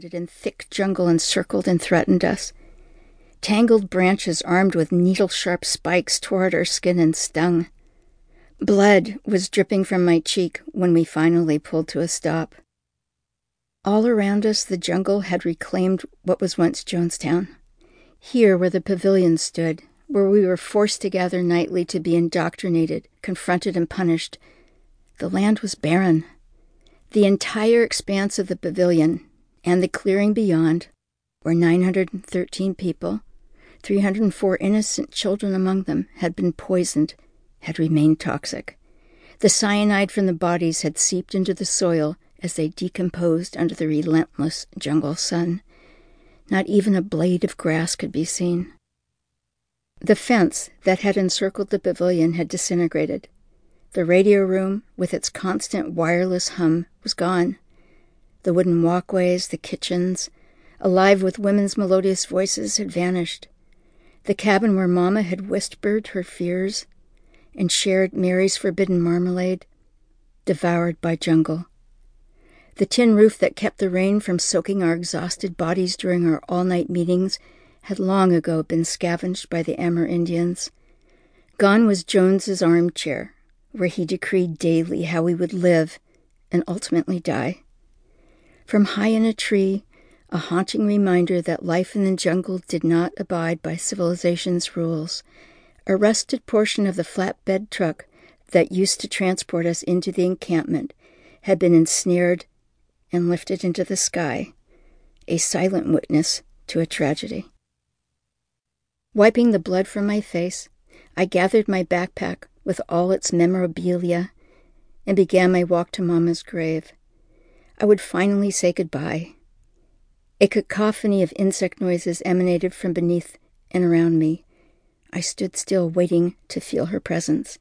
landed in thick jungle encircled and threatened us. Tangled branches armed with needle sharp spikes tore at our skin and stung. Blood was dripping from my cheek when we finally pulled to a stop. All around us, the jungle had reclaimed what was once Jonestown. Here, where the pavilion stood, where we were forced to gather nightly to be indoctrinated, confronted, and punished, the land was barren. The entire expanse of the pavilion and the clearing beyond, where 913 people, 304 innocent children among them, had been poisoned, had remained toxic. The cyanide from the bodies had seeped into the soil as they decomposed under the relentless jungle sun. Not even a blade of grass could be seen. The fence that had encircled the pavilion had disintegrated. The radio room, with its constant wireless hum, was gone. The wooden walkways, the kitchens, alive with women's melodious voices, had vanished. The cabin where Mamma had whispered her fears and shared Mary's forbidden marmalade, devoured by jungle. The tin roof that kept the rain from soaking our exhausted bodies during our all night meetings had long ago been scavenged by the Amerindians. Gone was Jones's armchair, where he decreed daily how we would live and ultimately die. From high in a tree, a haunting reminder that life in the jungle did not abide by civilization's rules, a rusted portion of the flatbed truck that used to transport us into the encampment had been ensnared and lifted into the sky, a silent witness to a tragedy. Wiping the blood from my face, I gathered my backpack with all its memorabilia and began my walk to Mamma's grave. I would finally say goodbye. A cacophony of insect noises emanated from beneath and around me. I stood still, waiting to feel her presence.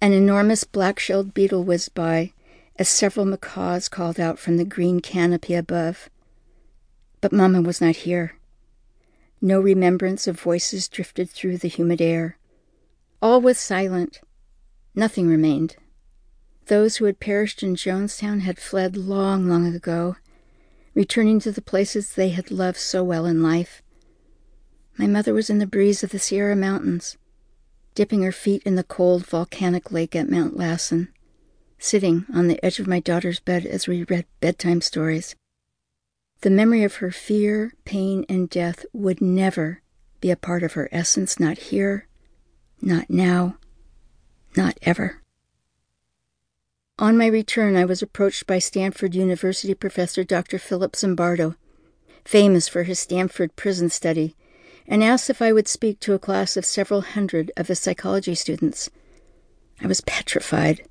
An enormous black shelled beetle whizzed by, as several macaws called out from the green canopy above. But Mamma was not here. No remembrance of voices drifted through the humid air. All was silent. Nothing remained. Those who had perished in Jonestown had fled long, long ago, returning to the places they had loved so well in life. My mother was in the breeze of the Sierra Mountains, dipping her feet in the cold volcanic lake at Mount Lassen sitting on the edge of my daughter's bed as we read bedtime stories. The memory of her fear, pain, and death would never be a part of her essence, not here, not now, not ever. On my return, I was approached by Stanford University professor Dr. Philip Zimbardo, famous for his Stanford prison study, and asked if I would speak to a class of several hundred of his psychology students. I was petrified.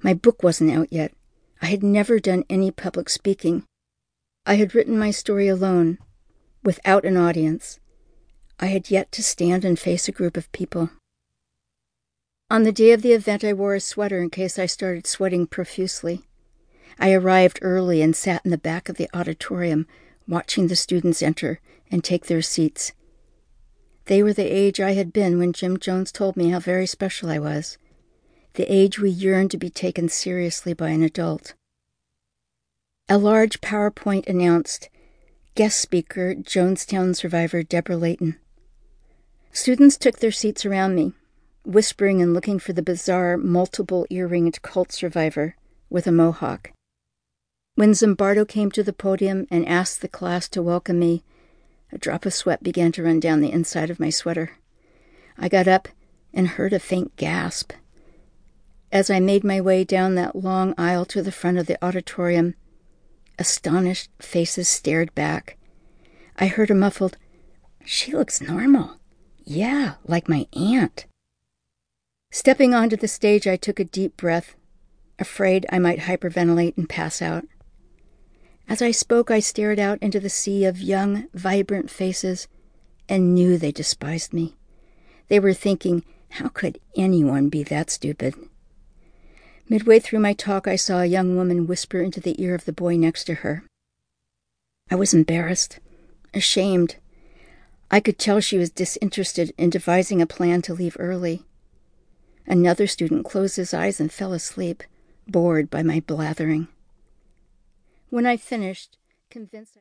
My book wasn't out yet. I had never done any public speaking. I had written my story alone, without an audience. I had yet to stand and face a group of people. On the day of the event, I wore a sweater in case I started sweating profusely. I arrived early and sat in the back of the auditorium, watching the students enter and take their seats. They were the age I had been when Jim Jones told me how very special I was the age we yearn to be taken seriously by an adult. A large PowerPoint announced guest speaker Jonestown survivor Deborah Layton. Students took their seats around me, whispering and looking for the bizarre multiple earringed cult survivor with a mohawk. When Zimbardo came to the podium and asked the class to welcome me, a drop of sweat began to run down the inside of my sweater. I got up and heard a faint gasp. As I made my way down that long aisle to the front of the auditorium, astonished faces stared back. I heard a muffled, She looks normal. Yeah, like my aunt. Stepping onto the stage, I took a deep breath, afraid I might hyperventilate and pass out. As I spoke, I stared out into the sea of young, vibrant faces and knew they despised me. They were thinking, how could anyone be that stupid? Midway through my talk, I saw a young woman whisper into the ear of the boy next to her. I was embarrassed, ashamed. I could tell she was disinterested in devising a plan to leave early. Another student closed his eyes and fell asleep, bored by my blathering. When I finished, convinced